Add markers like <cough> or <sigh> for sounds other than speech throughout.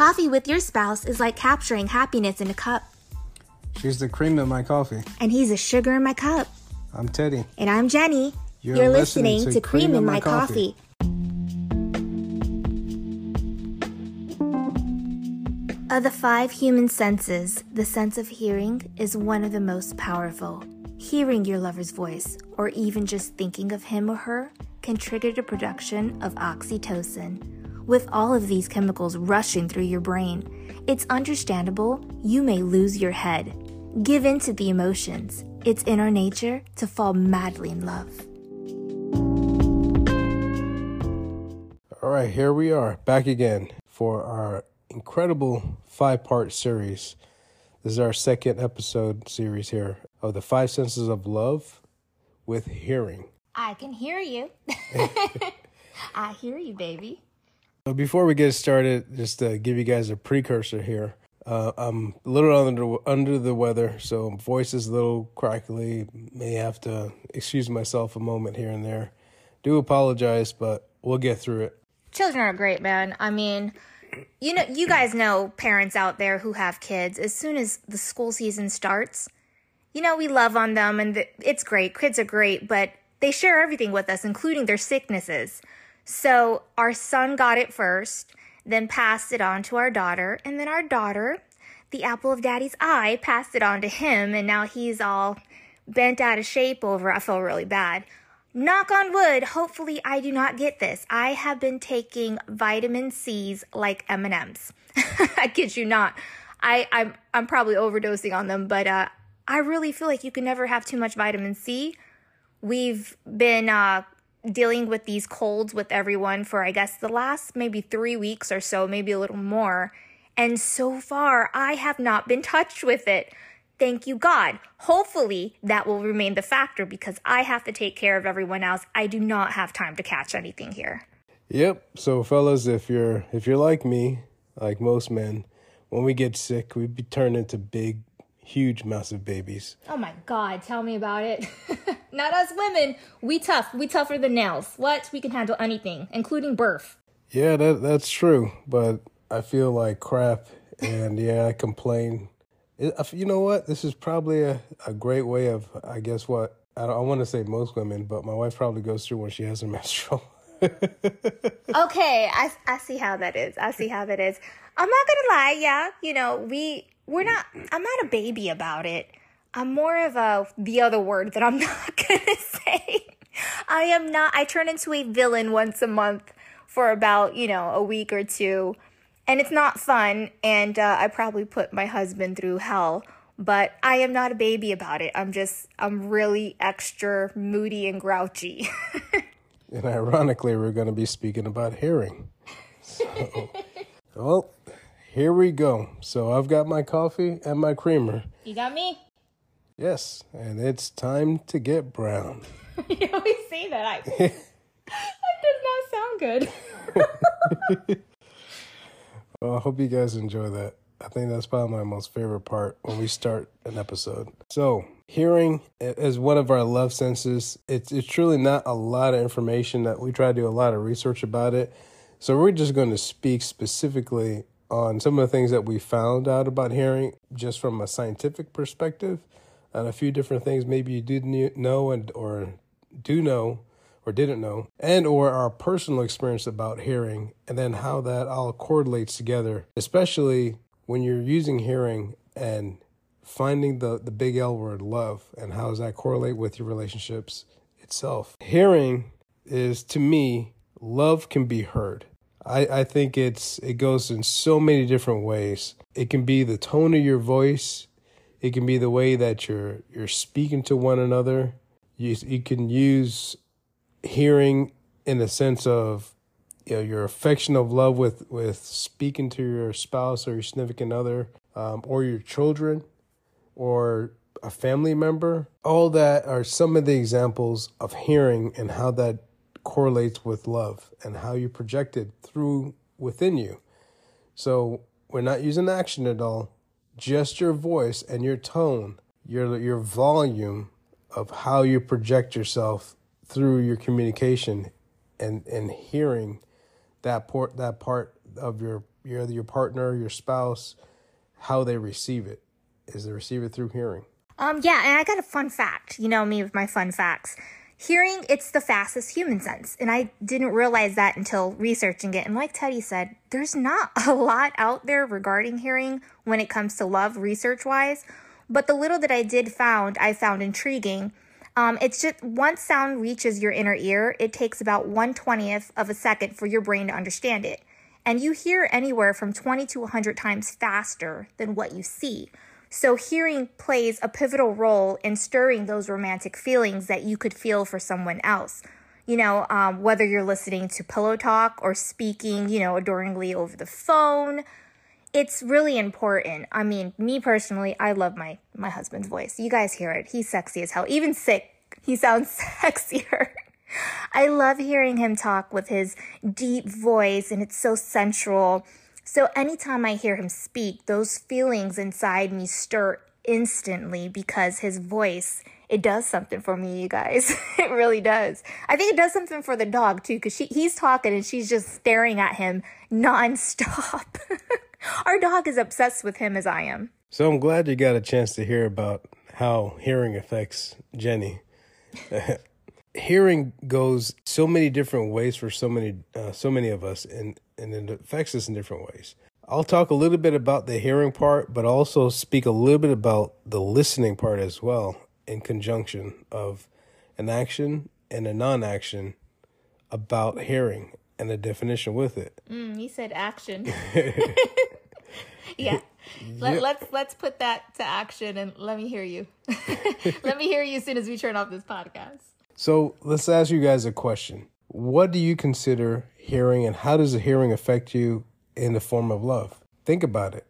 Coffee with your spouse is like capturing happiness in a cup, She's the cream in my coffee. and he's the sugar in my cup. I'm Teddy. And I'm Jenny. You're listening to Cream in My Coffee. Of the five human senses, the sense of hearing is one of the most powerful. Hearing your lover's voice, or even just thinking of him or her, can trigger the production of oxytocin. With all of these chemicals rushing through your brain, it's understandable you may lose your head. Give in to the emotions. It's in our nature to fall madly in love. All right, here we are back again for our incredible five part series. This is our second episode series here of the five senses of love with hearing. I can hear you. <laughs> I hear you, baby. Before we get started, just to give you guys a precursor here, uh, I'm a little under under the weather, so voice is a little crackly. May have to excuse myself a moment here and there. Do apologize, but we'll get through it. Children are great, man. I mean, you know, you guys know parents out there who have kids. As soon as the school season starts, you know, we love on them and it's great. Kids are great, but they share everything with us, including their sicknesses. So our son got it first, then passed it on to our daughter, and then our daughter, the apple of daddy's eye, passed it on to him, and now he's all bent out of shape over. I feel really bad. Knock on wood, hopefully I do not get this. I have been taking vitamin C's like M&Ms. <laughs> I kid you not. I I'm I'm probably overdosing on them, but uh I really feel like you can never have too much vitamin C. We've been uh dealing with these colds with everyone for I guess the last maybe 3 weeks or so, maybe a little more. And so far, I have not been touched with it. Thank you, God. Hopefully, that will remain the factor because I have to take care of everyone else. I do not have time to catch anything here. Yep. So, fellas, if you're if you're like me, like most men, when we get sick, we be turned into big, huge, massive babies. Oh my God, tell me about it. <laughs> not us women. We tough. We tougher than nails. What? We can handle anything, including birth. Yeah, that that's true. But I feel like crap, and yeah, I complain. It, you know what? This is probably a, a great way of, I guess, what I, don't- I want to say most women, but my wife probably goes through when she has her menstrual. <laughs> Okay, I, I see how that is. I see how that is. I'm not gonna lie, yeah. You know, we we're not. I'm not a baby about it. I'm more of a the other word that I'm <laughs> not gonna say. I am not. I turn into a villain once a month for about you know a week or two, and it's not fun. And uh, I probably put my husband through hell. But I am not a baby about it. I'm just I'm really extra moody and grouchy. <laughs> and ironically, we're going to be speaking about hearing. So, well, here we go. So I've got my coffee and my creamer. you got me. Yes, and it's time to get brown. <laughs> You always say that. I <laughs> that does not sound good. <laughs> Well, I hope you guys enjoy that. I think that's probably my most favorite part when we start an episode. So, hearing is one of our love senses. It's it's truly not a lot of information that we try to do a lot of research about it. So, we're just going to speak specifically on some of the things that we found out about hearing just from a scientific perspective and a few different things maybe you didn't know and or do know or didn't know, and or our personal experience about hearing, and then how that all correlates together, especially when you're using hearing and finding the, the big L word, love, and how does that correlate with your relationships itself. Hearing is to me, love can be heard. I, I think it's it goes in so many different ways. It can be the tone of your voice, it can be the way that you're you're speaking to one another. You you can use hearing in the sense of you know your affection of love with with speaking to your spouse or your significant other um, or your children or a family member all that are some of the examples of hearing and how that correlates with love and how you project it through within you so we're not using action at all just your voice and your tone your your volume of how you project yourself through your communication and and hearing that part that part of your your your partner, your spouse, how they receive it. Is they receive it through hearing. Um, yeah, and I got a fun fact. You know me with my fun facts. Hearing, it's the fastest human sense. And I didn't realize that until researching it. And like Teddy said, there's not <laughs> a lot out there regarding hearing when it comes to love, research wise. But the little that I did found, I found intriguing. Um, it's just once sound reaches your inner ear, it takes about 120th of a second for your brain to understand it. And you hear anywhere from 20 to 100 times faster than what you see. So, hearing plays a pivotal role in stirring those romantic feelings that you could feel for someone else. You know, um, whether you're listening to pillow talk or speaking, you know, adoringly over the phone, it's really important. I mean, me personally, I love my my husband's voice. You guys hear it. He's sexy as hell. Even sick, he sounds <laughs> sexier. I love hearing him talk with his deep voice and it's so sensual. So anytime I hear him speak, those feelings inside me stir instantly because his voice, it does something for me, you guys. <laughs> it really does. I think it does something for the dog too, because he's talking and she's just staring at him nonstop. <laughs> Our dog is obsessed with him as I am. So I'm glad you got a chance to hear about how hearing affects Jenny. <laughs> hearing goes so many different ways for so many uh, so many of us and and it affects us in different ways. I'll talk a little bit about the hearing part but also speak a little bit about the listening part as well in conjunction of an action and a non-action about hearing and a definition with it. Mm, you said action. <laughs> <laughs> Yeah. <laughs> Let, us let's, let's put that to action and let me hear you. Let me hear you as soon as we turn off this podcast. So let's ask you guys a question. What do you consider hearing and how does the hearing affect you in the form of love? Think about it.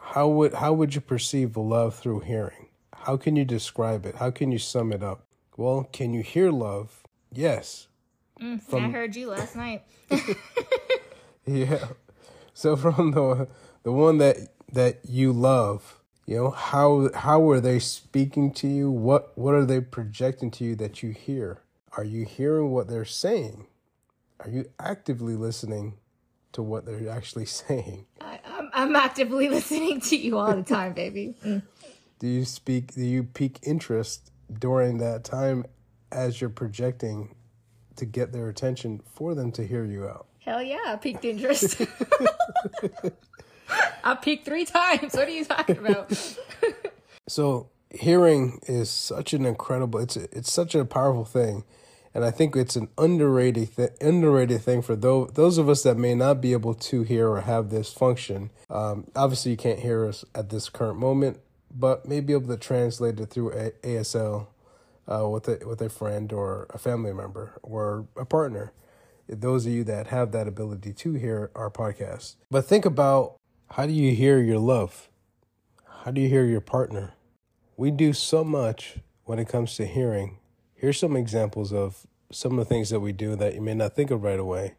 How would how would you perceive the love through hearing? How can you describe it? How can you sum it up? Well, can you hear love? Yes. Mm, from, I heard you last night. <laughs> yeah. So from the the one that that you love, you know how how are they speaking to you what what are they projecting to you that you hear are you hearing what they're saying are you actively listening to what they're actually <laughs> saying I, am I'm actively <laughs> listening to you all the time baby mm. do you speak do you pique interest during that time as you're projecting to get their attention for them to hear you out hell yeah I piqued interest <laughs> I peaked three times. What are you talking about? so hearing is such an incredible. It's it's such a powerful thing, and I think it's an underrated th- underrated thing for those those of us that may not be able to hear or have this function. Um, obviously, you can't hear us at this current moment, but may be able to translate it through a- ASL uh, with a with a friend or a family member or a partner those of you that have that ability to hear our podcast. But think about how do you hear your love? How do you hear your partner? We do so much when it comes to hearing. Here's some examples of some of the things that we do that you may not think of right away.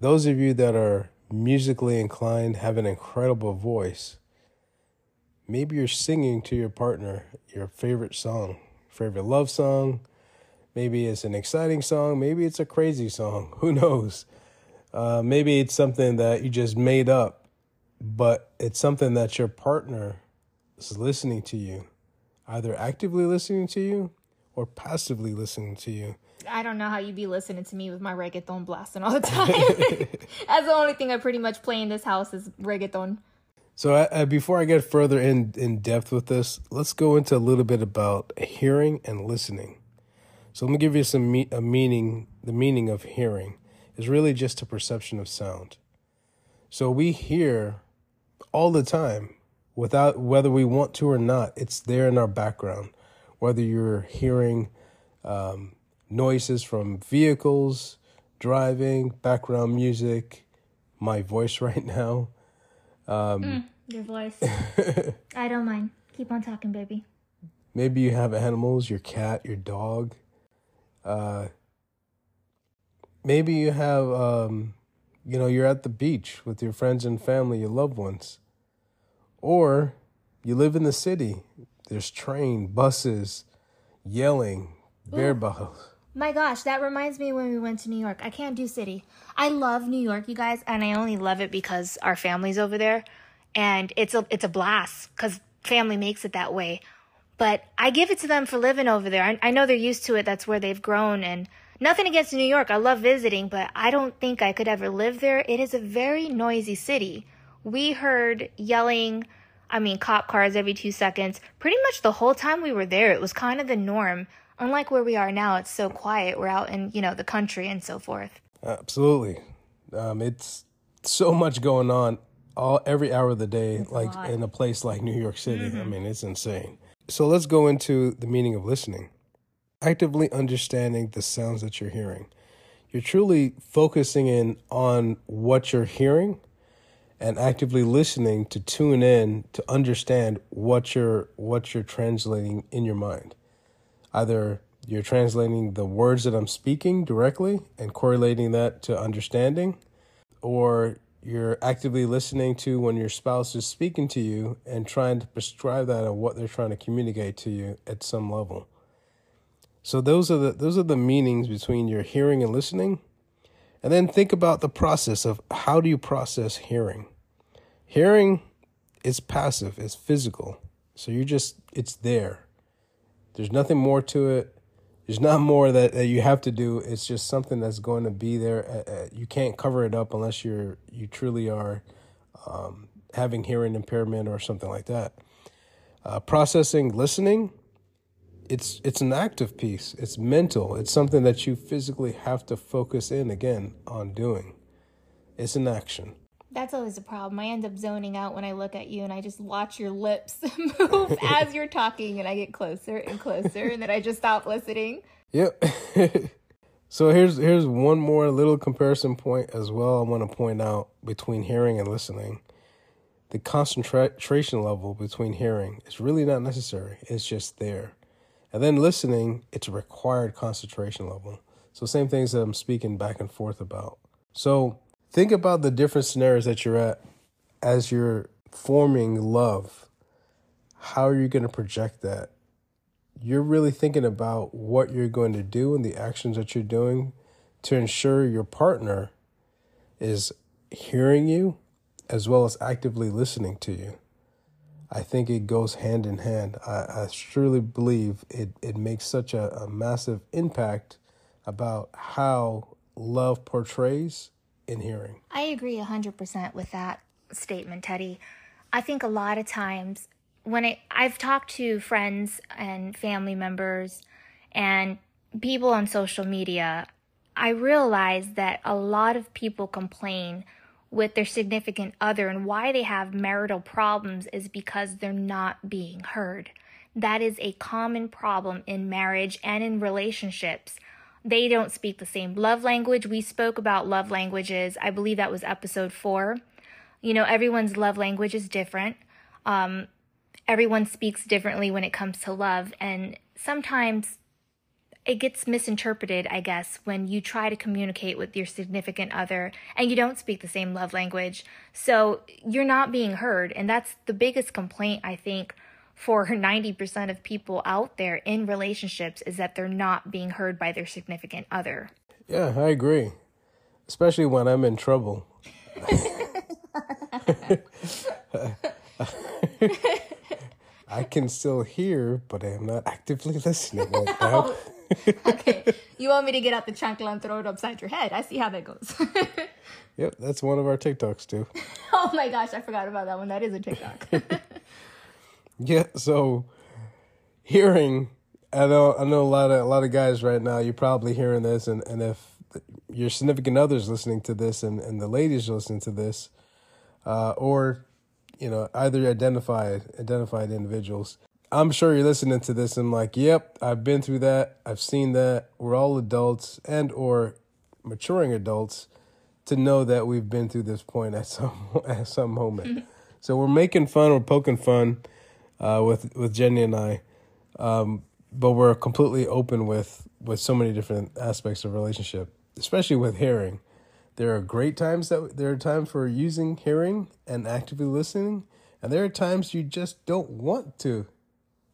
Those of you that are musically inclined, have an incredible voice, maybe you're singing to your partner your favorite song, favorite love song. Maybe it's an exciting song. Maybe it's a crazy song. <laughs> Who knows? Uh, maybe it's something that you just made up but it's something that your partner is listening to you, either actively listening to you or passively listening to you. I don't know how you'd be listening to me with my reggaeton blasting all the <laughs> time. <laughs> That's the only thing I pretty much play in this house is reggaeton. So uh, before I get further in in depth with this, let's go into a little bit about hearing and listening. So let me give you some me- a meaning. The meaning of hearing is really just a perception of sound. So we hear all the time without whether we want to or not. It's there in our background. Whether you're hearing um, noises from vehicles, driving, background music, my voice <laughs> right now. Um, mm, your voice. <laughs> I don't mind. Keep on talking, baby. Maybe you have animals, your cat, your dog. Uh, maybe you have, um, you know, you're at the beach with your friends and family, your loved ones. Or you live in the city. There's train, buses, yelling, beer bottles. My gosh, that reminds me when we went to New York. I can't do city. I love New York, you guys, and I only love it because our family's over there, and it's a it's a blast because family makes it that way. But I give it to them for living over there. I, I know they're used to it. That's where they've grown, and nothing against New York. I love visiting, but I don't think I could ever live there. It is a very noisy city. We heard yelling. I mean, cop cars every two seconds. Pretty much the whole time we were there, it was kind of the norm unlike where we are now, it's so quiet. We're out in, you know, the country and so forth. Absolutely. Um, it's so much going on all every hour of the day, it's like a in a place like New York City. Mm-hmm. I mean, it's insane. So let's go into the meaning of listening. Actively understanding the sounds that you're hearing. You're truly focusing in on what you're hearing and actively listening to tune in to understand what you're what you're translating in your mind either you're translating the words that I'm speaking directly and correlating that to understanding, or you're actively listening to when your spouse is speaking to you and trying to prescribe that of what they're trying to communicate to you at some level. So those are the those are the meanings between your hearing and listening. And then think about the process of how do you process hearing? Hearing is passive, it's physical. So you're just it's there. There's nothing more to it. There's not more that, that you have to do. It's just something that's going to be there. Uh, uh, you can't cover it up unless you're you truly are um, having hearing impairment or something like that. Uh, processing, listening, it's it's an active piece. It's mental. It's something that you physically have to focus in again on doing. It's an action. That's always a problem. I end up zoning out when I look at you and I just watch your lips <laughs> move <laughs> as you're talking and I get closer and closer and then I just stop listening. Yep. <laughs> so here's here's one more little comparison point as well I want to point out between hearing and listening. The concentration level between hearing is really not necessary. It's just there. And then listening, it's a required concentration level. So same things that I'm speaking back and forth about. So Think about the different scenarios that you're at as you're forming love. How are you going to project that? You're really thinking about what you're going to do and the actions that you're doing to ensure your partner is hearing you as well as actively listening to you. I think it goes hand in hand. I, I truly believe it, it makes such a, a massive impact about how love portrays in hearing. I agree 100% with that statement, Teddy. I think a lot of times when I, I've talked to friends and family members and people on social media, I realize that a lot of people complain with their significant other and why they have marital problems is because they're not being heard. That is a common problem in marriage and in relationships they don't speak the same love language. We spoke about love languages. I believe that was episode four. You know, everyone's love language is different. Um, everyone speaks differently when it comes to love. And sometimes it gets misinterpreted, I guess, when you try to communicate with your significant other and you don't speak the same love language. So you're not being heard. And that's the biggest complaint, I think, for <laughs> 90% of people out there in relationships is that they're not being heard by their significant other. Yeah, I agree. Especially when I'm in trouble. <laughs> I can still hear, but I am not actively listening right <laughs> now. okay. You want me to get out the chancla and throw it upside your head? I see how that goes. yep, that's one of our TikToks too. Oh my gosh, I forgot about that one. That is a TikTok. Yeah, so hearing, I know, I know a lot of a lot of guys right now. You're probably hearing this, and and if your significant others listening to this, and and the ladies listening to this, uh, or you know, either identified identified individuals. I'm sure you're listening to this and like, yep, I've been through that. I've seen that. We're all adults and or maturing adults to know that we've been through this point at some <laughs> at some moment. so we're making fun, we're poking fun uh, with with Jenny and I, um, but we're completely open with with so many different aspects of relationship, especially with hearing. There are great times that there are times for using hearing and actively listening, and there are times you just don't want to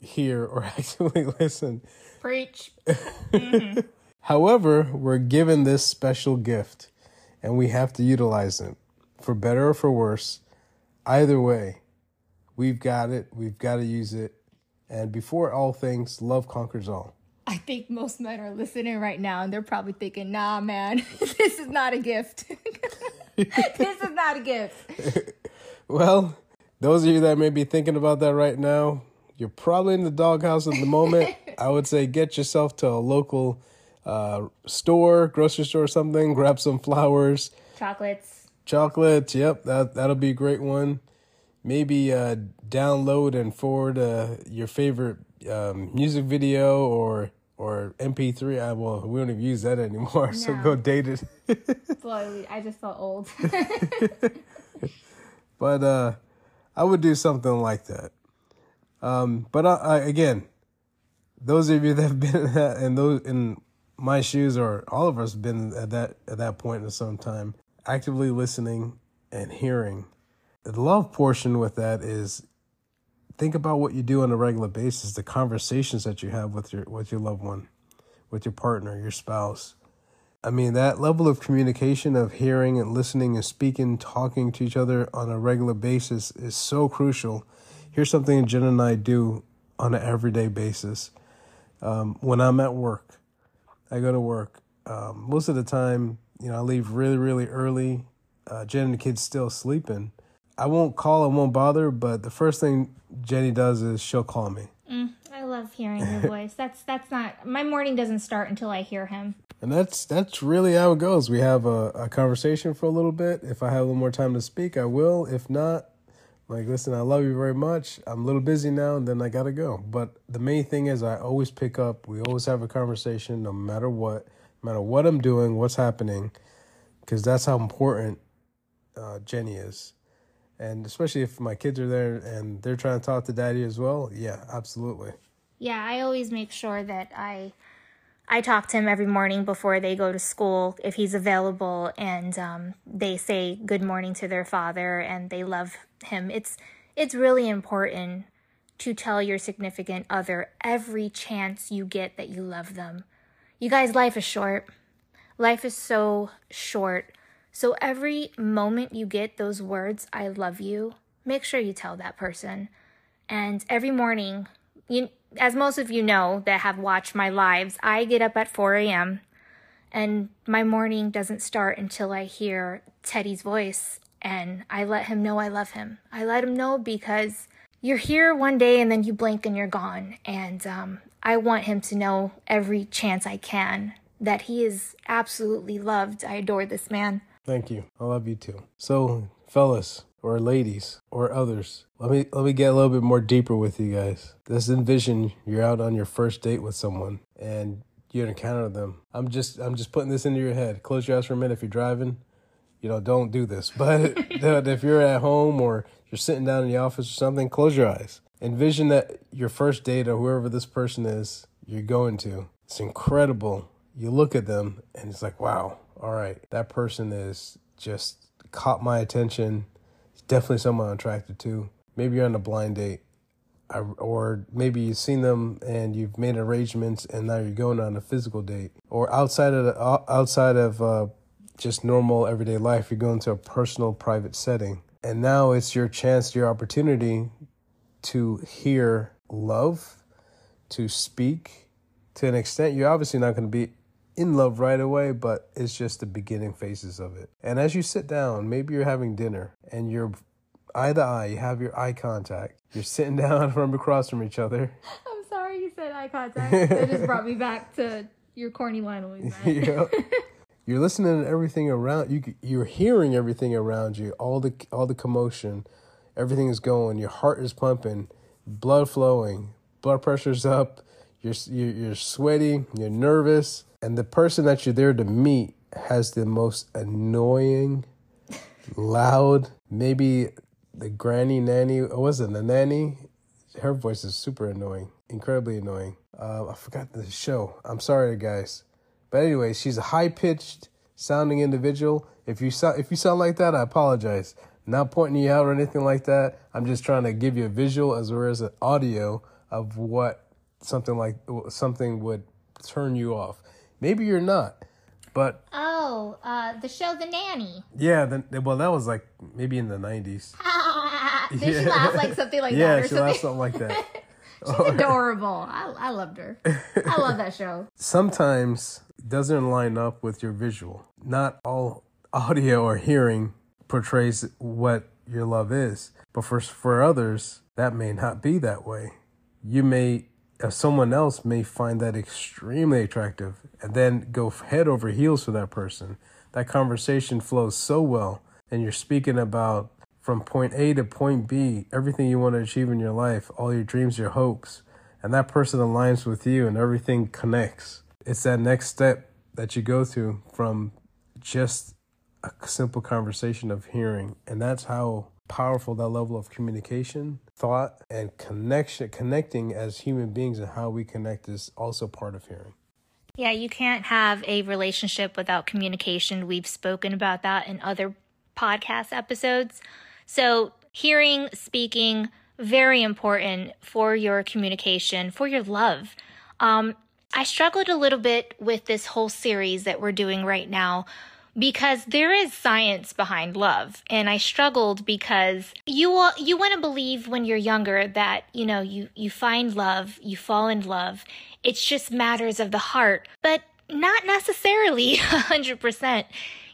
hear or <laughs> actively listen. Preach. <laughs> Mm-hmm. However, we're given this special gift and we have to utilize it for better or for worse. Either way, we've got it. We've got to use it. And before all things, love conquers all. I think most men are listening right now and they're probably thinking, nah, man, <laughs> this is not a gift. <laughs> this is not a gift. <laughs> well, those of you that may be thinking about that right now, you're probably in the doghouse at the moment. I would say get yourself to a local uh, store, grocery store, or something. Grab some flowers, chocolates. Chocolates. Yep, that that'll be a great one. Maybe uh, download and forward uh, your favorite um, music video or or MP3. I, well, we don't even use that anymore, no. <laughs> so go date it. <laughs> Slowly, I just felt old. <laughs> but uh, I would do something like that. Um, but I, I, again, those of you that have been in, that, in those in my shoes, or all of us, been at that at that point in some time, actively listening and hearing. The love portion with that is think about what you do on a regular basis, the conversations that you have with your with your loved one, with your partner, your spouse. I mean, that level of communication of hearing and listening and speaking, talking to each other on a regular basis is so crucial. Here's something Jen and I do on an everyday basis. Um, when I'm at work, I go to work. Um, most of the time, you know, I leave really, really early. Uh, Jen and the kids still sleeping. I won't call, I won't bother, but the first thing Jenny does is she'll call me. Mm, I love hearing your <laughs> voice. That's that's not my morning doesn't start until I hear him. And that's that's really how it goes. We have a, a conversation for a little bit. If I have a little more time to speak, I will. If not, like listen, I love you very much. I'm a little busy now, and then I gotta go. But the main thing is, I always pick up. We always have a conversation, no matter what, no matter what I'm doing, what's happening, because that's how important uh, Jenny is and especially if my kids are there and they're trying to talk to daddy as well yeah absolutely. Yeah i always make sure that i i talk to him every morning before they go to school if he's available and um, they say good morning to their father and they love him. It's it's really important to tell your significant other every chance you get that you love them. You guys life is short. Life is so short so every moment you get those words, I love you, make sure you tell that person. And every morning, you, as most of you know that have watched my lives, I get up at 4 a.m. and my morning doesn't start until I hear Teddy's voice and I let him know I love him. I let him know because you're here one day and then you blink and you're gone. And um, I want him to know every chance I can that he is absolutely loved. I adore this man. Thank you. I love you too. So, fellas or ladies or others, let me let me get a little bit more deeper with you guys. Let's envision you're out on your first date with someone and you encounter them. I'm just I'm just putting this into your head. Close your eyes for a minute if you're driving. You know, don't do this. <laughs> But if you're at home or you're sitting down in the office or something, close your eyes. Envision that your first date or whoever this person is you're going to. It's incredible. You look at them and it's like, wow, all right, that person is just caught my attention. It's definitely someone I'm attracted to. Maybe you're on a blind date, or maybe you've seen them and you've made arrangements, and now you're going on a physical date, or outside of the, outside of uh, just normal everyday life, you're going to a personal, private setting, and now it's your chance, your opportunity to hear love, to speak. To an extent, you're obviously not going to be in love right away, but it's just the beginning phases of it. And as you sit down, maybe you're having dinner and you're eye to eye, you have your eye contact. You're sitting <laughs> down from across from each other. <laughs> I'm sorry you said eye contact. It just brought me back to your corny line always. <laughs> yep. You're listening to everything around you. You're hearing everything around you. All the all the commotion, everything is going. Your heart is pumping, blood flowing, blood pressure's up. You're you're, you're sweaty. You're nervous and the person that you're there to meet has the most annoying, loud, maybe the granny nanny. Or was it the nanny? Her voice is super annoying, incredibly annoying. Uh, I forgot the show. I'm sorry, guys. But anyway, she's a high pitched sounding individual. If you sound if you sound like that, I apologize. Not pointing you out or anything like that. I'm just trying to give you a visual as well as an audio of what something like something would turn you off maybe you're not. But Oh, uh, the show The Nanny. yeah, then well, that was like maybe in the '90s. <laughs> Did she laugh like something like <laughs> Yeah, that or she something? laughed something like that. <laughs> She's adorable. I, I loved her. I love that show. Sometimes it doesn't line up with your visual. Not all audio or hearing portrays what your love is, but for for others, that may not be that way. You may, Uh, someone else may find that extremely attractive, and then go head over heels for that person. That conversation flows so well, and you're speaking about from point A to point B, everything you want to achieve in your life, all your dreams, your hopes, and that person aligns with you and everything connects. It's that next step that you go through from just a simple conversation of hearing. And that's how powerful that level of communication, thought, and connection, connecting as human beings and how we connect is also part of hearing. Yeah, you can't have a relationship without communication. We've spoken about that in other podcast episodes. So, hearing, speaking, very important for your communication, for your love. Um, I struggled a little bit with this whole series that we're doing right now because there is science behind love. And i struggled because you wa- you want to believe when you're younger that you know you you find love you fall in love. It's just matters of the heart but not necessarily <laughs> 100%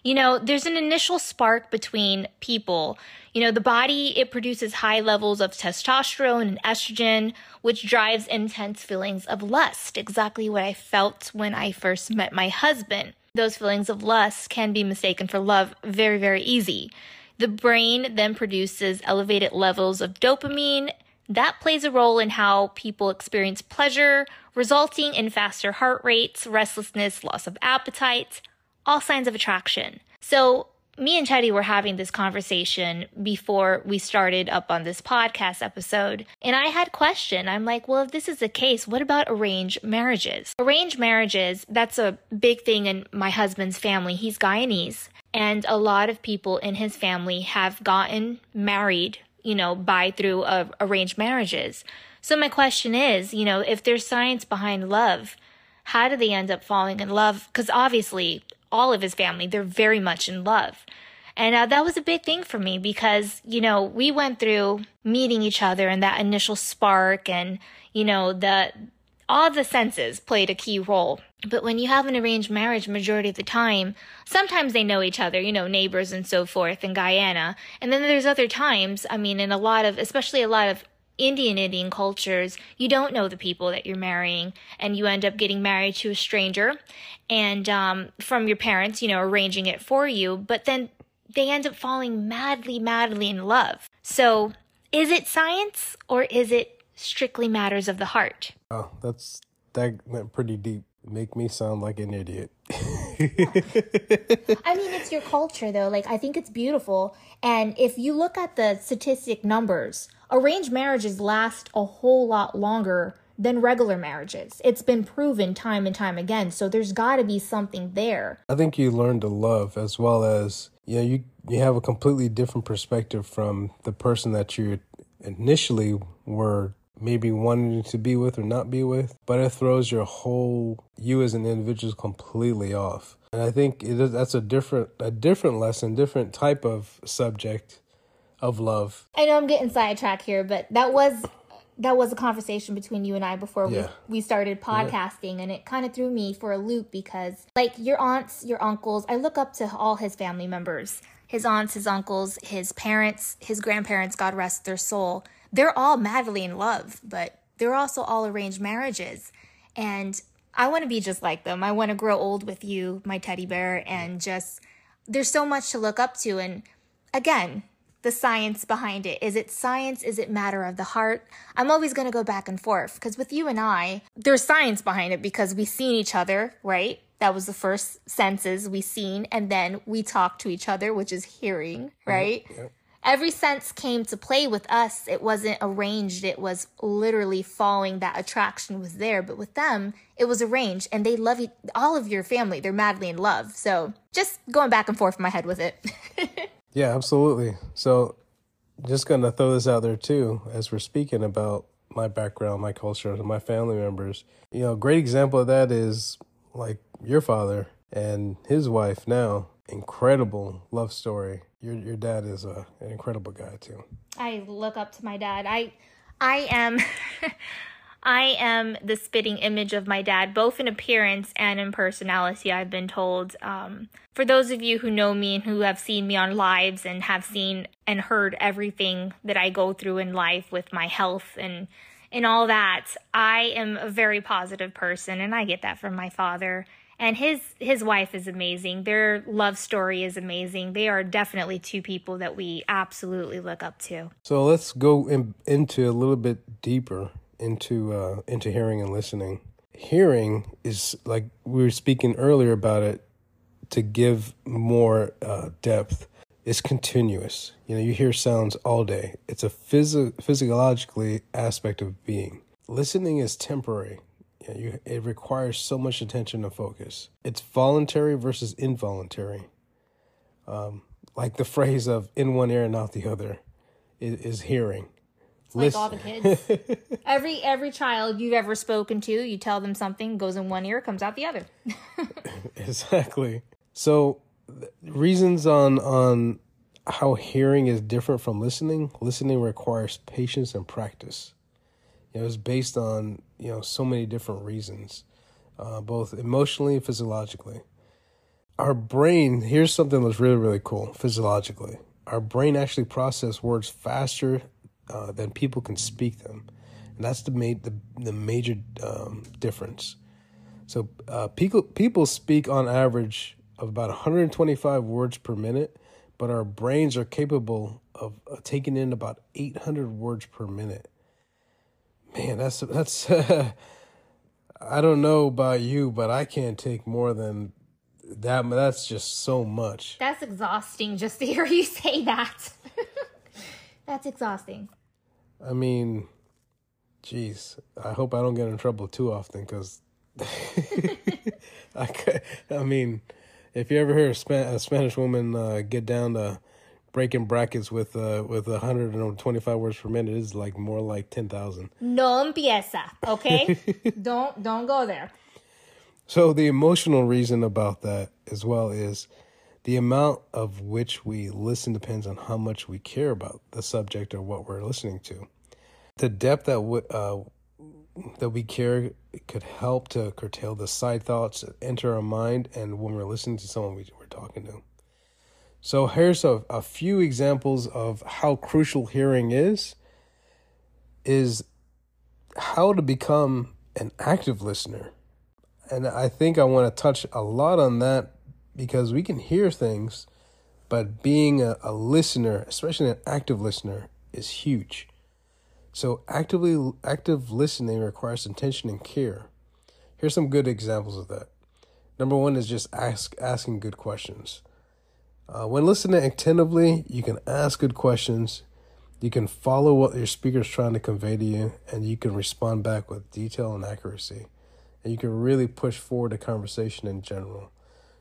you know there's an initial spark between people. You know the body it produces high levels of testosterone and estrogen which drives intense feelings of lust. Exactly what i felt when i first met my husband those feelings of lust can be mistaken for love very, very easy. The brain then produces elevated levels of dopamine. That plays a role in how people experience pleasure, resulting in faster heart rates, restlessness, loss of appetite, all signs of attraction. So, me and Teddy were having this conversation before we started up on this podcast episode, and I had question. I'm like, well, if this is the case, what about arranged marriages? Arranged marriages, that's a big thing in my husband's family. He's Guyanese, and a lot of people in his family have gotten married, you know, by through uh, arranged marriages. So my question is, you know, if there's science behind love, how do they end up falling in love? Because obviously, all of his family, they're very much in love. And uh, that was a big thing for me because, you know, we went through meeting each other and that initial spark and, you know, the, all the senses played a key role. But when you have an arranged marriage, majority of the time, sometimes they know each other, you know, neighbors and so forth in Guyana. And then there's other times, I mean, in a lot of, especially a lot of Indian Indian cultures, you don't know the people that you're marrying, and you end up getting married to a stranger, and um, from your parents, you know, arranging it for you. But then they end up falling madly, madly in love. So, is it science or is it strictly matters of the heart? Oh, that's that went pretty deep. Make me sound like an idiot. <laughs> I mean, it's your culture, though. Like, I think it's beautiful. And if you look at the statistic numbers, arranged marriages last a whole lot longer than regular marriages. It's been proven time and time again. So there's got to be something there. I think you learn to love as well as you know, you you have a completely different perspective from the person that you initially were maybe wanting to be with or not be with, but it throws your whole you as an individual completely off. And I think it is, that's a different a different lesson, different type of subject of love. I know I'm getting sidetracked here, but that was that was a conversation between you and I before Yeah. we, we started podcasting and it kind of threw me for a loop because like your aunts, your uncles, I look up to all his family members. His aunts, his uncles, his parents, his grandparents, God rest their soul. They're all madly in love, but they're also all arranged marriages. And I want to be just like them. I want to grow old with you, my teddy bear, and just there's so much to look up to and again, the science behind it. Is it science? Is it matter of the heart? I'm always going to go back and forth because with you and I, there's science behind it because we seen each other, right? That was the first senses we seen, and then we talk to each other, which is hearing, mm-hmm. right? Every sense came to play with us. It wasn't arranged. It was literally following that attraction was there. But with them, it was arranged, and they love you. All of your family, they're madly in love. So just going back and forth in my head with it. <laughs> Yeah, absolutely. So, just gonna throw this out there too, as we're speaking about my background, my culture, my family members. You know, a great example of that is like your father and his wife now. Incredible love story. Your your dad is a, an incredible guy too. I look up to my dad. I I am <laughs> I am the spitting image of my dad, both in appearance and in personality, I've been told. Um, for those of you who know me and who have seen me on lives and have seen and heard everything that I go through in life with my health and and all that, I am a very positive person and I get that from my father. And his his wife is amazing. Their love story is amazing. They are definitely two people that we absolutely look up to. So let's go in, into a little bit deeper into uh, into hearing and listening. Hearing is like we were speaking earlier about it to give more uh, depth. It's continuous. You know, you hear sounds all day. It's a phys- physiologically aspect of being. Listening is temporary. You know, you, it requires so much attention and focus. It's voluntary versus involuntary. Um, like the <laughs> phrase of "in one ear and out the other" is, is hearing like all the kids. <laughs> every every child you've ever spoken to, you tell them something, goes in one ear, comes out the other. <laughs> <laughs> exactly. So reasons on on how hearing is different from listening. Listening requires patience and practice. You know, it's based on you know so many different reasons, uh, both emotionally and physiologically. Our brain here's something that's really really cool physiologically. Our brain actually processes words faster uh, then people can speak them, and that's the ma- the, the major um, difference. So uh, people people speak on average of about 125 words per minute, but our brains are capable of uh, taking in about 800 words per minute. Man, that's that's. <laughs> I don't know about you, but I can't take more than that. That's just so much. That's exhausting just to hear <laughs> you say that. That's exhausting. I mean, jeez, I hope I don't get in trouble too often because <laughs> I, I mean, if you ever hear a, Span- a Spanish woman uh, get down to breaking brackets with uh, with 125 words per minute, it's like more like 10,000. No empieza, okay? <laughs> don't don't go there. So the emotional reason about that as well is the amount of which we listen depends on how much we care about the subject or what we're listening to. The depth that uh, that we care could help to curtail the side thoughts that enter our mind and when we're listening to someone we, we're talking to. So here's a, a few examples of how crucial hearing is is how to become an active listener. And I think I want to touch a lot on that because we can hear things, but being a, a listener, especially an active listener, is huge. So actively active listening requires attention and care. Here's some good examples of that. Number one is just ask asking good questions. Uh, when listening attentively, you can ask good questions. You can follow what your speaker is trying to convey to you, and you can respond back with detail and accuracy. And you can really push forward the conversation in general.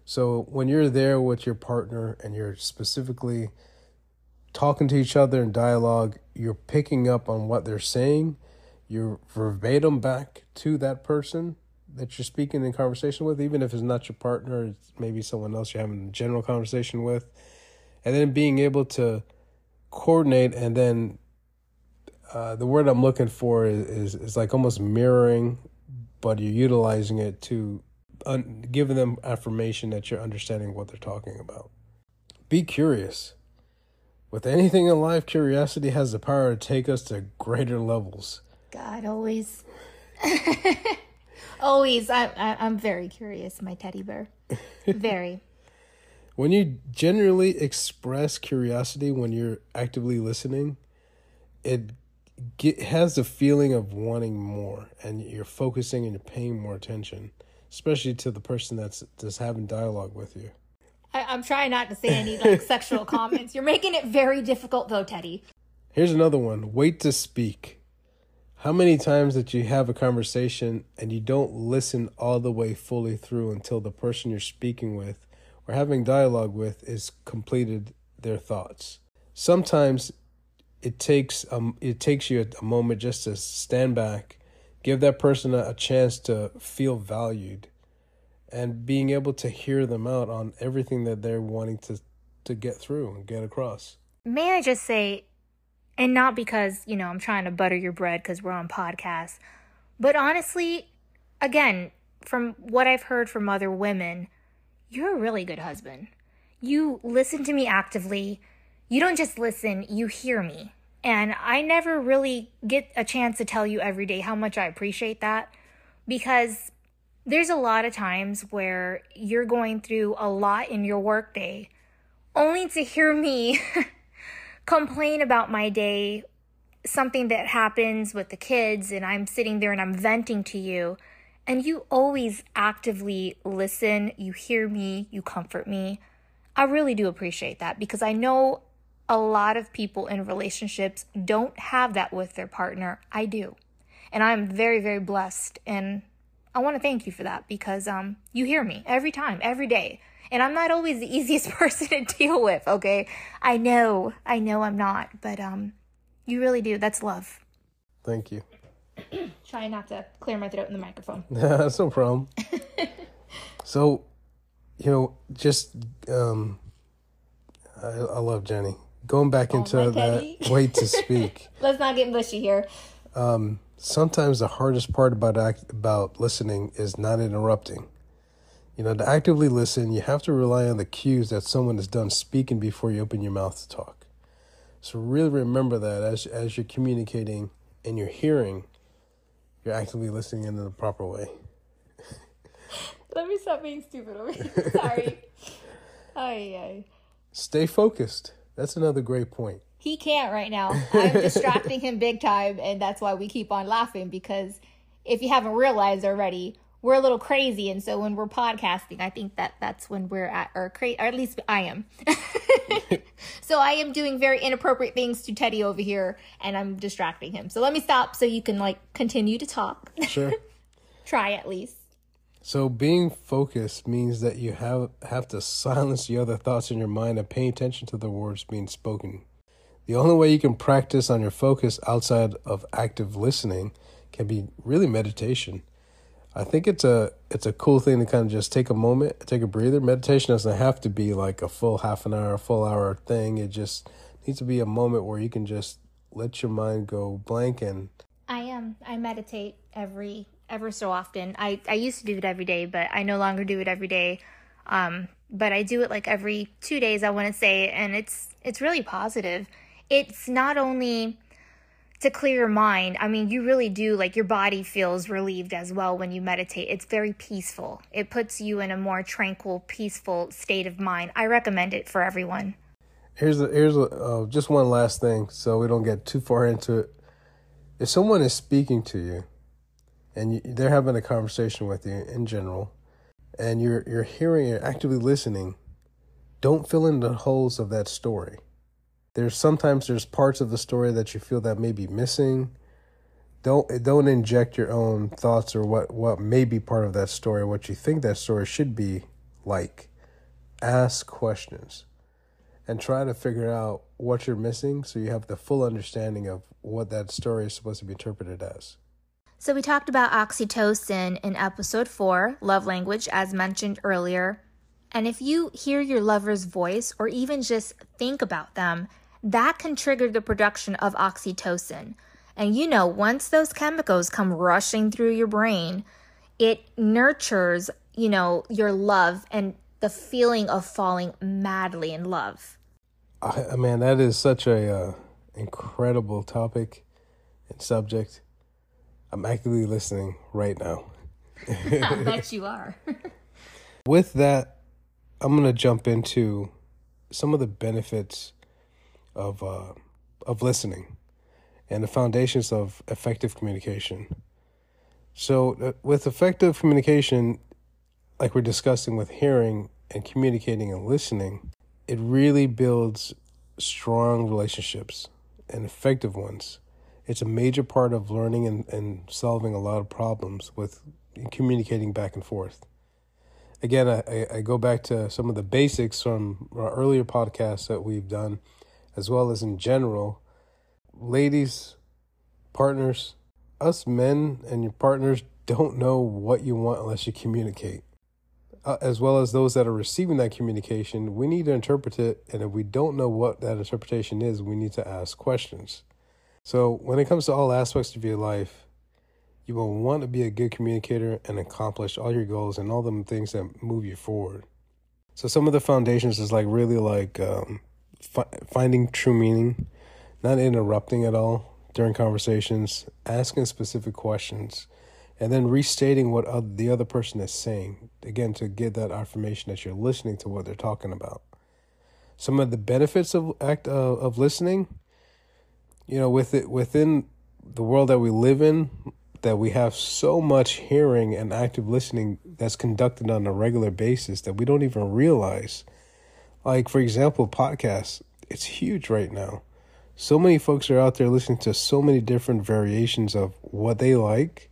So when you're there with your partner and you're specifically talking to each other in dialogue, you're picking up on what they're saying, you're verbatim back to that person that you're speaking in conversation with, even if it's not your partner, it's maybe someone else you're having a general conversation with. And then being able to coordinate and then uh, the word I'm looking for is, is, is like almost mirroring, but you're utilizing it to un- giving them affirmation that you're understanding what they're talking about. Be curious. With anything in life, curiosity has the power to take us to greater levels. God, always. <laughs> always. I, I, I'm very curious, my teddy bear. Very. <laughs> <laughs> when you generally express curiosity when you're actively listening, it get, has the feeling of wanting more and you're focusing and you're paying more attention especially to the person that's that's having dialogue with you. I, am trying not to say any like <laughs> sexual comments. You're making it very difficult though, Teddy. Here's another one. Wait to speak. How many times that you have a conversation and you don't listen all the way fully through until the person you're speaking with or having dialogue with is completed their thoughts. Sometimes it takes um it takes you a moment just to stand back give that person a, a chance to feel valued and being able to hear them out on everything that they're wanting to to get through and get across. May I just say, and not because, you know, I'm trying to butter your bread because we're on podcasts, but honestly, again, from what I've heard from other women, you're a really good husband. You listen to me actively. You don't just listen, you hear me. And I never really get a chance to tell you every day how much I appreciate that because there's a lot of times where you're going through a lot in your workday only to hear me <laughs> complain about my day, something that happens with the kids, and I'm sitting there and I'm venting to you. And you always actively listen, you hear me, you comfort me. I really do appreciate that because I know a lot of people in relationships don't have that with their partner. I do. And I'm very, very blessed. And I want to thank you for that because um, you hear me every time, every day. And I'm not always the <laughs> easiest person to deal with, okay? I know, I know I'm not, but um, you really do. That's love. Thank you. <clears throat> Try not to clear my throat in the microphone. <laughs> That's no problem. <laughs> so, you know, just um, I, I love Jenny. Going back into my that <laughs> way to speak. <laughs> Let's not get mushy here. Um, sometimes the hardest part about act, about listening is not interrupting. You know, to actively listen, you have to rely on the cues that someone is done speaking before you open your mouth to talk. So really remember that as as you're communicating and you're hearing, you're actively listening in the proper way. <laughs> Let me stop being stupid over here. Sorry. Ay, ay. Stay focused. That's another great point. He can't right now. I'm <laughs> distracting him big time, and that's why we keep on laughing because if you haven't realized already, we're a little crazy, and so when we're podcasting, I think that that's when we're at or cra- or at least I am. <laughs> so I am doing very inappropriate things to Teddy over here, and I'm distracting him. So let me stop so you can like continue to talk. Sure. <laughs> Try at least. So being focused means that you have have to silence the other thoughts in your mind and pay attention to the words being spoken. The only way you can practice on your focus outside of active listening can be really meditation. I think it's a it's a cool thing to kind of just take a moment, take a breather. Meditation doesn't have to be like a full half an hour, full hour thing. It just needs to be a moment where you can just let your mind go blank and I am. I meditate every ever so often. I I used to do it every day, but I no longer do it every day. Um, but I do it like every two days. I want to say, and it's it's really positive. It's not only to clear your mind. I mean, you really do like your body feels relieved as well when you meditate. It's very peaceful. It puts you in a more tranquil, peaceful state of mind. I recommend it for everyone. Here's a, here's a, uh, just one last thing, so we don't get too far into it. If someone is speaking to you, and you, they're having a conversation with you in general, and you're you're hearing, you're actively listening, don't fill in the holes of that story. There's sometimes there's parts of the story that you feel that may be missing. Don't don't inject your own thoughts or what what may be part of that story, what you think that story should be like. Ask questions and try to figure out what you're missing so you have the full understanding of what that story is supposed to be interpreted as. So, we talked about oxytocin in episode four, love language, as mentioned earlier. And if you hear your lover's voice or even just think about them, that can trigger the production of oxytocin. And you know, once those chemicals come rushing through your brain, it nurtures, you know, your love and the feeling of falling madly in love. I, mean, that is such a uh, incredible topic and subject. I'm actively listening right now. <laughs> I bet you are. <laughs> With that, I'm gonna jump into some of the benefits of uh, of listening and the foundations of effective communication. So, uh, with effective communication, like we're discussing with hearing and communicating and listening, it really builds strong relationships and effective ones. It's a major part of learning and, and solving a lot of problems with communicating back and forth. Again, I, I go back to some of the basics from our earlier podcasts that we've done, as well as in general. Ladies, partners, us men and your partners don't know what you want unless you communicate. uh, as well as those that are receiving that communication, we need to interpret it. And if we don't know what that interpretation is, we need to ask questions. So, when it comes to all aspects of your life, you will want to be a good communicator and accomplish all your goals and all the things that move you forward. So, some of the foundations is like really like um, fi- finding true meaning, not interrupting at all during conversations, asking specific questions and then restating what the other person is saying again to get that affirmation that you're listening to what they're talking about some of the benefits of act uh, of listening you know with it within the world that we live in that we have so much hearing and active listening that's conducted on a regular basis that we don't even realize. Like for example podcasts it's huge right now. So many folks are out there listening to so many different variations of what they like.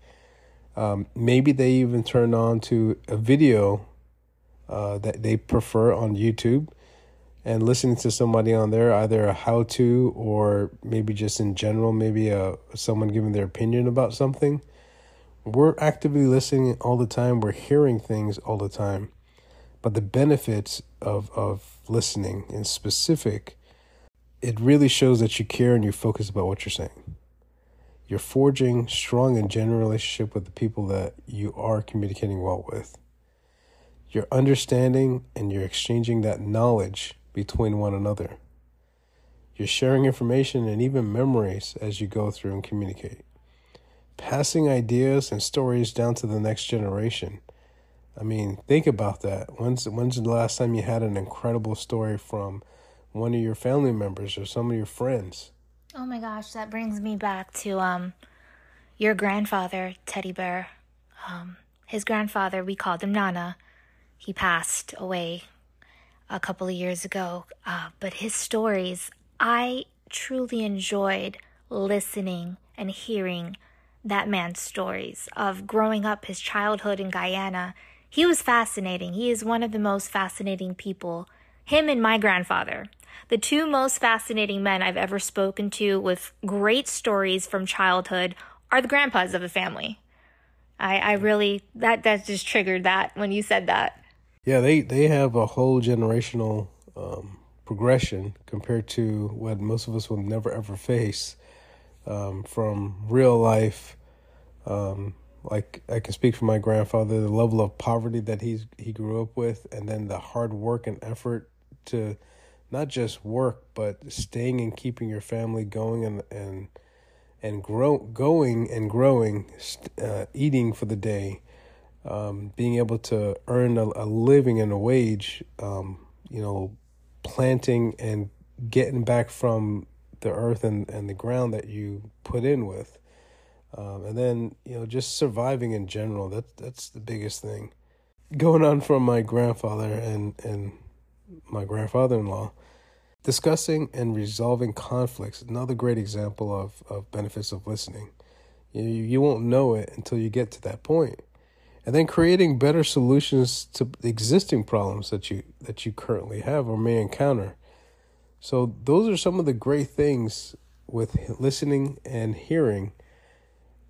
Um, maybe they even turn on to a video uh, that they prefer on YouTube and listening to somebody on there, either a how to or maybe just in general, maybe a, uh, someone giving their opinion about something. We're actively listening all the time, we're hearing things all the time. But the benefits of, of listening in specific, it really shows that you care and you focus about what you're saying you're forging strong and genuine relationship with the people that you are communicating well with. You're understanding and you're exchanging that knowledge between one another. You're sharing information and even memories as you go through and communicate. Passing ideas and stories down to the next generation. I mean, think about that. When's when's the last time you had an incredible story from one of your family members or some of your friends? Oh my gosh, that brings me back to um your grandfather, Teddy Bear. Um his grandfather, we called him Nana. He passed away a couple of years ago. Uh, but his stories, I truly enjoyed listening and hearing that man's stories of growing up his childhood in Guyana. He was fascinating. He is one of the most fascinating people. Him and my grandfather. The two most fascinating men I've ever spoken to with great stories from childhood are the grandpas of the family. I, I really that that just triggered that when you said that. Yeah, they they have a whole generational um, progression compared to what most of us will never ever face um, from real life. Um, like I can speak for my grandfather, the level of poverty that he's he grew up with, and then the hard work and effort to not just work, but staying and keeping your family going and and and grow going and growing, uh, eating for the day, um, being able to earn a, a living and a wage, um, you know, planting and getting back from the earth and, and the ground that you put in with. Um, and then, you know, just surviving in general. That that's the biggest thing. Going on from my grandfather and, and my grandfather in law, Discussing and resolving conflicts, another great example of, of benefits of listening. You, you won't know it until you get to that point. And then creating better solutions to existing problems that you that you currently have or may encounter. So those are some of the great things with listening and hearing.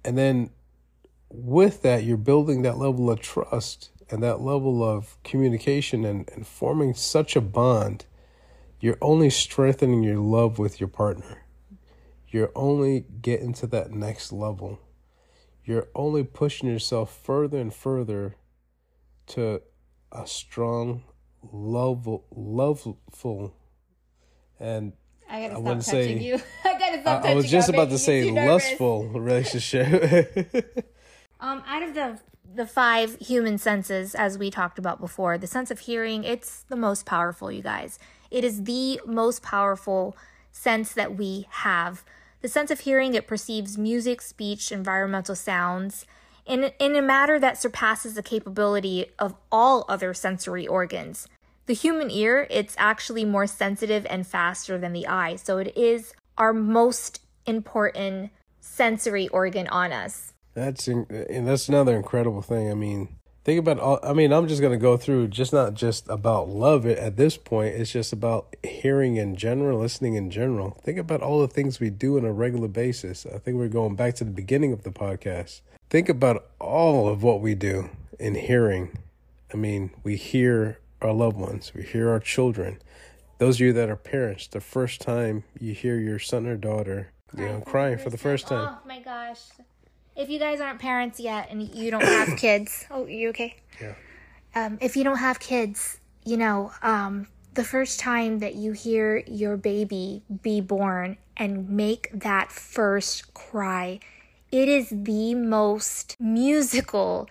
And then with that, you're building that level of trust and that level of communication and, and forming such a bond you're only strengthening your love with your partner. You're only getting to that next level. You're only pushing yourself further and further to a strong, love, loveful, and I gotta stop I touching say, you. <laughs> I gotta stop I, I was just about to say lustful <laughs> relationship. <laughs> um, out of the the five human senses, as we talked about before, the sense of hearing, it's the most powerful, you guys. It is the most powerful sense that we have. The sense of hearing, it perceives music, speech, environmental sounds in, in a matter that surpasses the capability of all other sensory organs. The human ear, it's actually more sensitive and faster than the eye, so it is our most important sensory organ on us. That's and that's another incredible thing. I mean, think about all. I mean, I'm just gonna go through just not just about love. It at this point, it's just about hearing in general, listening in general. Think about all the things we do on a regular basis. I think we're going back to the beginning of the podcast. Think about all of what we do in hearing. I mean, we hear our loved ones, we hear our children. Those of you that are parents, the first time you hear your son or daughter, you know, crying for the first time. Oh my gosh. If you guys aren't parents yet and you don't have <coughs> kids, oh, you okay? Yeah. Um, if you don't have kids, you know, um, the first time that you hear your baby be born and make that first cry, it is the most musical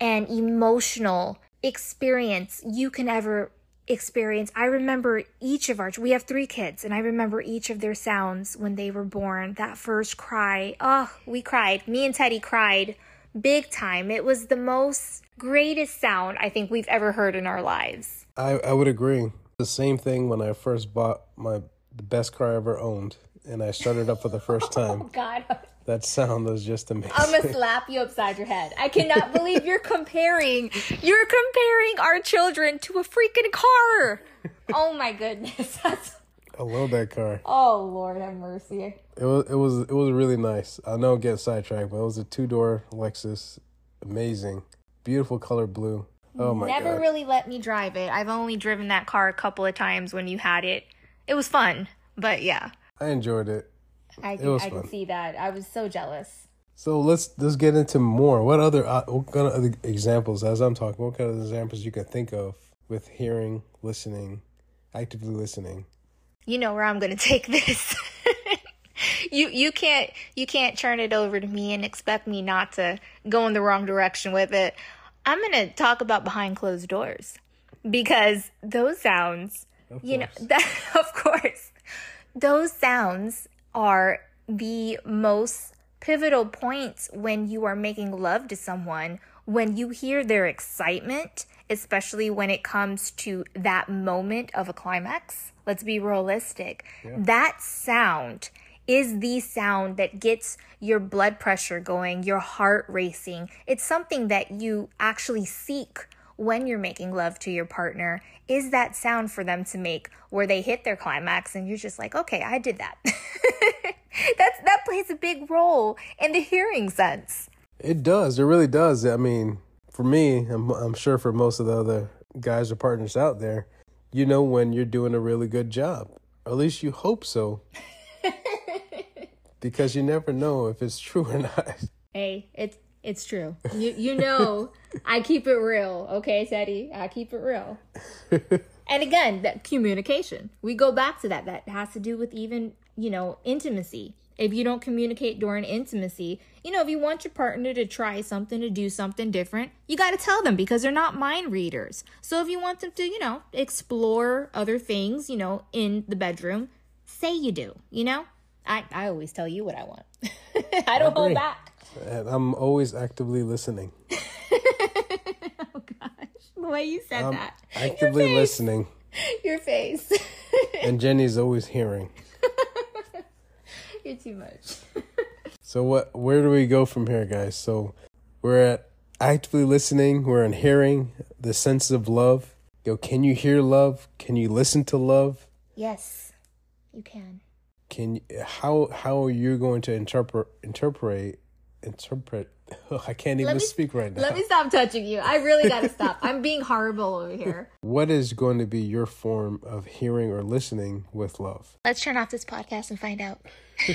and emotional experience you can ever experience. I remember each of our, we have three kids, and I remember each of their sounds when they were born. That first cry, oh, we cried. Me and Teddy cried big time. It was the most greatest sound I think we've ever heard in our lives. I, I would agree. The same thing when I first bought my the best car I ever owned, and I started up for the first <laughs> oh, time. God. That sound was just amazing. I'm gonna slap you upside your head. I cannot <laughs> believe you're comparing you're comparing our children to a freaking car. Oh my goodness. <laughs> I love that car. oh Lord have mercy. It was it was it was really nice. I know it gets sidetracked, but it was a two door Lexus, amazing, beautiful color blue. Oh my Never god! really let me drive it. I've only driven that car a couple of times when you had it. It was fun, but yeah, I enjoyed it. I can, was I can see that. I was so jealous. So let's let's get into more. What other uh, what kind of other examples? As I'm talking, what kind of examples you can think of with hearing, listening, actively listening? You know where I'm going <laughs> to take this. you you can't you can't turn it over to me and expect me not to go in the wrong direction with it. I'm going to talk about behind closed doors because those sounds, you know, that, <laughs> of course, those sounds are the most pivotal points when you are making love to someone, when you hear their excitement, especially when it comes to that moment of a climax. Let's be realistic. That sound is the sound that gets your blood pressure going, your heart racing. It's something that you actually seek when you're making love to your partner is that sound for them to make where they hit their climax and you're just like okay i did that <laughs> that's that plays a big role in the hearing sense It does. It really does. I mean, for me, I'm, I'm sure for most of the other guys or partners out there, you know when you're doing a really good job. At least you hope so. <laughs> because you never know if it's true or not. hey it's it's true. You you know i keep it real okay teddy? I keep it real. <laughs> And again that communication. We go back to that. That has to do with even you know intimacy. If you don't communicate during intimacy you know if you want your partner to try something to do something different you got to tell them because they're not mind readers. So if you want them to you know explore other things you know in the bedroom say you do you know? I i always tell you what i want. <laughs> I don't hold back And I'm always actively listening. <laughs> oh gosh the way you said that Actively your listening. your face <laughs> And Jenny's always hearing. <laughs> you're too much So what where do we go from here, guys? So we're at actively listening, we're in hearing, the sense of love. Yo, can you hear love? Can you listen to love? yes you can Can how how are you going to interpret interpret interpret <laughs> I can't even me- speak right now. let me stop touching you i really gotta <laughs> stop i'm being horrible over here What is going to be your form of hearing or listening with love? let's turn off this podcast and find out <laughs>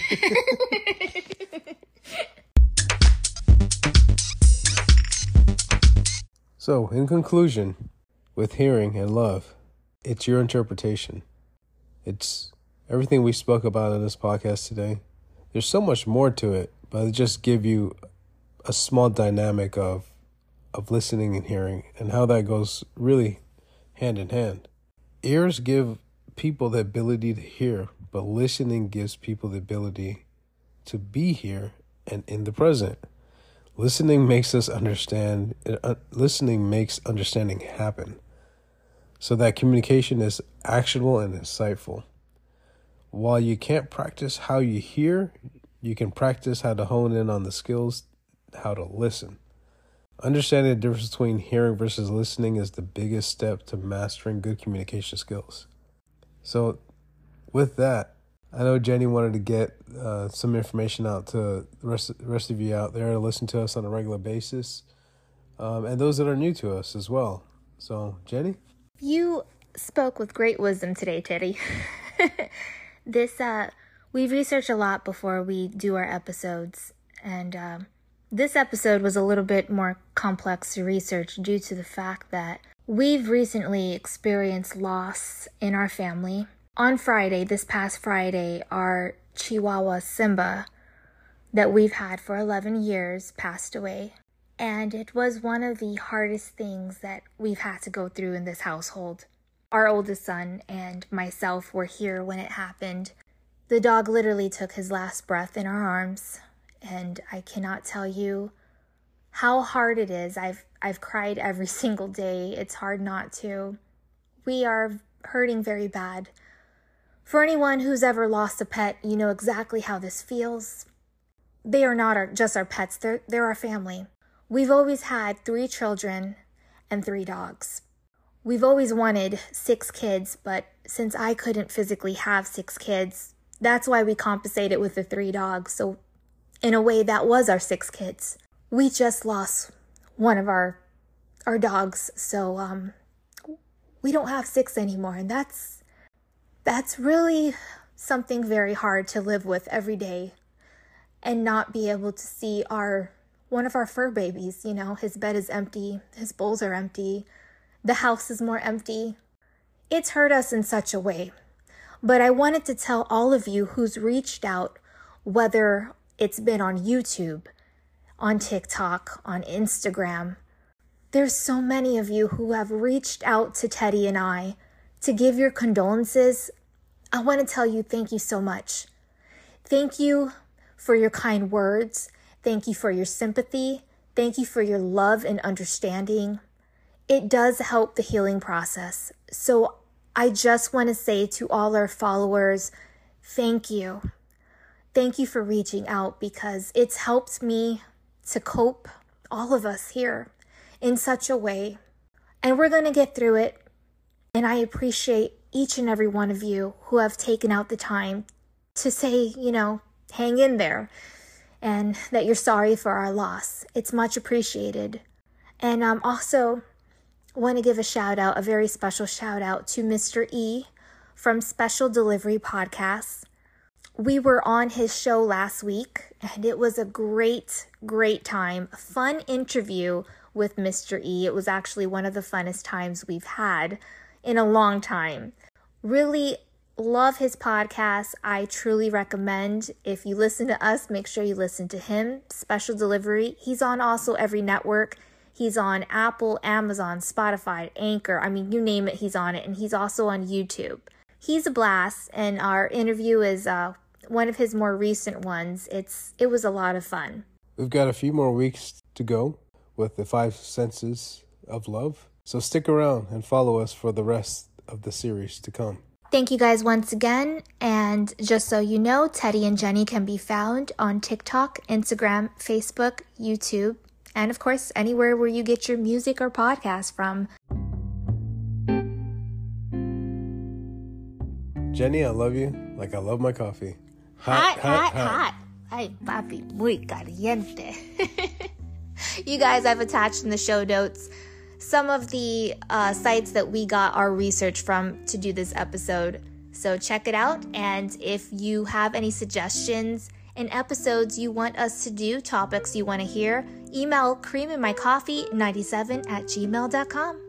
So, in conclusion, with hearing and love, it's your interpretation. It's everything we spoke about in this podcast today. There's so much more to it, but just give you a small dynamic of of listening and hearing and how that goes really hand in hand. Ears give people the ability to hear, but listening gives people the ability to be here and in the present. Listening makes us understand. Uh, listening makes understanding happen, so that communication is actionable and insightful. While you can't practice how you hear, you can practice how to hone in on the skills, how to listen. Understanding the difference between hearing versus listening is the biggest step to mastering good communication skills. So, with that, I know Jenny wanted to get uh, some information out to the rest, rest of you out there to listen to us on a regular basis. um, and those that are new to us as well. So, Jenny? You spoke with great wisdom today, Teddy. <laughs> this, uh, we research a lot before we do our episodes, and um, this episode was a little bit more complex to research due to the fact that we've recently experienced loss in our family. On Friday, this past Friday, our Chihuahua Simba that we've had for 11 years passed away. And it was one of the hardest things that we've had to go through in this household. Our oldest son and myself were here when it happened. The dog literally took his last breath in our arms, and I cannot tell you how hard it is. I've I've cried every <laughs> single day. It's hard not to. We are hurting very bad. For anyone who's ever lost a pet, you know exactly how this feels. They are not our, just our pets, they're, they're our family. We've always had three children and three dogs. We've always wanted six kids, but since I couldn't physically have six kids, that's why we compensated with the three dogs. So, in a way, that was our six kids. We just lost one of our our dogs, so um, we don't have six anymore, and that's that's really something very hard to live with every day and not be able to see our one of our fur babies, you know, his bed is empty, his bowls are empty, the house is more empty. It's hurt us in such a way. But I wanted to tell all of you who's reached out, whether it's been on YouTube, on TikTok, on Instagram. There's so many of you who have reached out to Teddy and I to give your condolences. I want to tell you thank you so much. Thank you for your kind words. Thank you for your sympathy. Thank you for your love and understanding. It does help the healing process. So I just want to say to all our followers, thank you. Thank you for reaching out because it's helped me to cope, all of us here, in such a way. And we're going to get through it. And I appreciate each and every one of you who have taken out the time to say, you know, hang in there and that you're sorry for our loss. It's much appreciated. And um, also want to give a shout out, a very special shout out to Mr. E from Special Delivery Podcasts. We were on his show last week and it was a great, great time. Fun interview with Mr. E. It was actually one of the funnest times we've had in a long time. Really love his podcast. I truly recommend if you listen to us, make sure you listen to him. Special Delivery. He's on also every network. He's on Apple, Amazon, Spotify, Anchor. I mean, you name it, he's on it. And he's also on YouTube. He's a blast, and our interview is uh, one of his more recent ones. It's it was a lot of fun. We've got a few more weeks to go with the five senses of love. So stick around and follow us for the rest of the series to come. Thank you guys once again. And just so you know, Teddy and Jenny can be found on TikTok, Instagram, Facebook, YouTube, and of course, anywhere where you get your music or podcast from. Jenny, I love you like I love my coffee. Hot, hot, hot. hot. hot. Ay, papi, muy caliente. <laughs> you guys, I've attached in the show notes some of the uh, sites that we got our research from to do this episode. So check it out. And if you have any suggestions and episodes you want us to do, topics you want to hear, email creaminmycoffee97 at gmail.com.